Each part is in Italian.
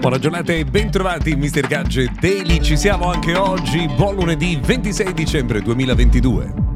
Buona giornata e bentrovati Mr. Gadget Daily, ci siamo anche oggi, buon lunedì 26 dicembre 2022.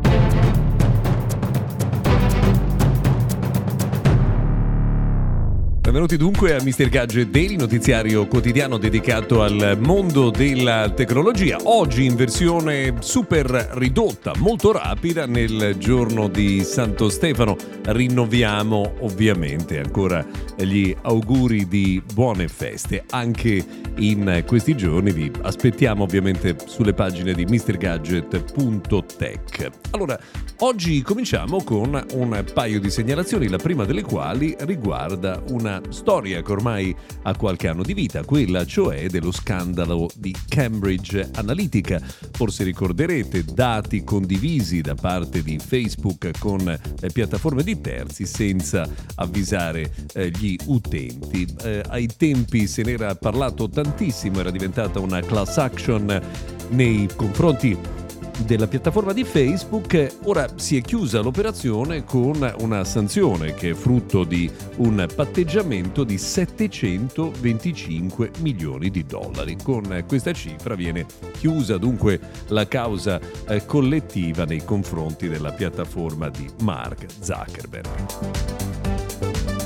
Benvenuti dunque a Mr. Gadget Daily, notiziario quotidiano dedicato al mondo della tecnologia. Oggi in versione super ridotta, molto rapida, nel giorno di Santo Stefano. Rinnoviamo ovviamente ancora gli auguri di buone feste. Anche in questi giorni vi aspettiamo ovviamente sulle pagine di mrgadget.tech. Allora, oggi cominciamo con un paio di segnalazioni, la prima delle quali riguarda una storia che ormai ha qualche anno di vita, quella cioè dello scandalo di Cambridge Analytica. Forse ricorderete dati condivisi da parte di Facebook con eh, piattaforme di terzi senza avvisare eh, gli utenti. Eh, ai tempi se n'era parlato tantissimo, era diventata una class action nei confronti della piattaforma di Facebook, ora si è chiusa l'operazione con una sanzione che è frutto di un patteggiamento di 725 milioni di dollari. Con questa cifra viene chiusa dunque la causa eh, collettiva nei confronti della piattaforma di Mark Zuckerberg.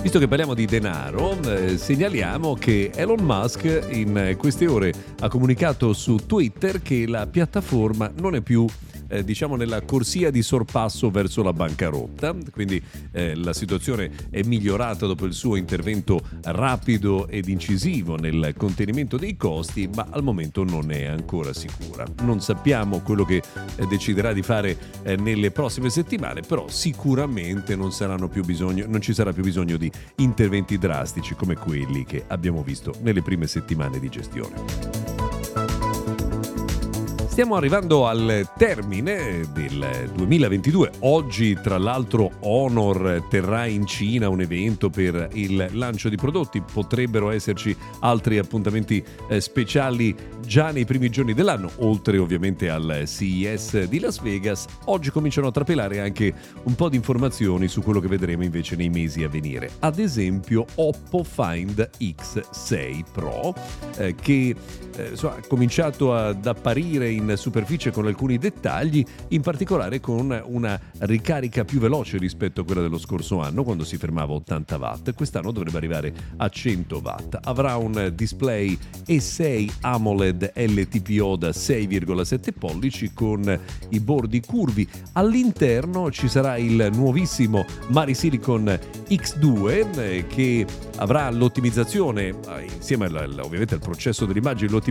Visto che parliamo di denaro, eh, segnaliamo che Elon Musk in queste ore ha comunicato su Twitter che la piattaforma non è più eh, diciamo nella corsia di sorpasso verso la bancarotta, quindi eh, la situazione è migliorata dopo il suo intervento rapido ed incisivo nel contenimento dei costi, ma al momento non è ancora sicura. Non sappiamo quello che eh, deciderà di fare eh, nelle prossime settimane, però sicuramente non, bisogno, non ci sarà più bisogno di interventi drastici come quelli che abbiamo visto nelle prime settimane di gestione. Stiamo arrivando al termine del 2022. Oggi, tra l'altro, Honor terrà in Cina un evento per il lancio di prodotti. Potrebbero esserci altri appuntamenti eh, speciali già nei primi giorni dell'anno, oltre ovviamente al CES di Las Vegas. Oggi cominciano a trapelare anche un po' di informazioni su quello che vedremo invece nei mesi a venire. Ad esempio, Oppo Find X6 Pro, eh, che eh, so, ha cominciato ad apparire in superficie con alcuni dettagli, in particolare con una ricarica più veloce rispetto a quella dello scorso anno quando si fermava a 80 watt. Quest'anno dovrebbe arrivare a 100 watt. Avrà un display E6 AMOLED LTPO da 6,7 pollici con i bordi curvi. All'interno ci sarà il nuovissimo Mari Silicon X2 eh, che avrà l'ottimizzazione eh, insieme al, ovviamente al processo dell'immagine, l'ottimizzazione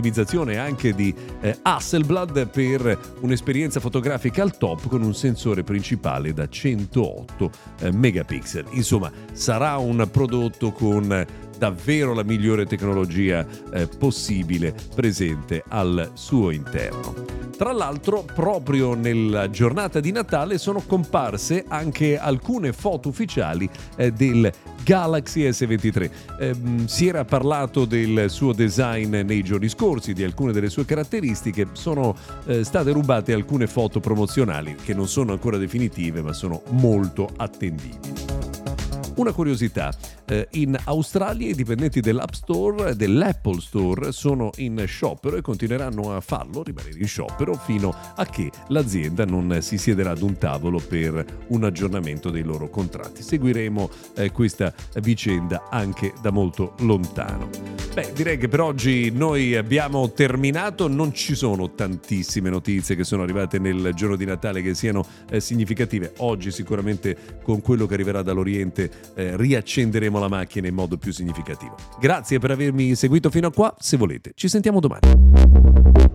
anche di eh, Hasselblad per un'esperienza fotografica al top con un sensore principale da 108 eh, megapixel. Insomma, sarà un prodotto con davvero la migliore tecnologia eh, possibile presente al suo interno. Tra l'altro, proprio nella giornata di Natale sono comparse anche alcune foto ufficiali eh, del Galaxy S23. Eh, si era parlato del suo design nei giorni scorsi, di alcune delle sue caratteristiche, sono eh, state rubate alcune foto promozionali che non sono ancora definitive ma sono molto attendibili. Una curiosità, eh, in Australia i dipendenti dell'App Store e dell'Apple Store sono in sciopero e continueranno a farlo, rimanere in sciopero, fino a che l'azienda non si siederà ad un tavolo per un aggiornamento dei loro contratti. Seguiremo eh, questa vicenda anche da molto lontano. Beh, direi che per oggi noi abbiamo terminato, non ci sono tantissime notizie che sono arrivate nel giorno di Natale che siano eh, significative. Oggi sicuramente con quello che arriverà dall'Oriente eh, riaccenderemo la macchina in modo più significativo. Grazie per avermi seguito fino a qua, se volete ci sentiamo domani.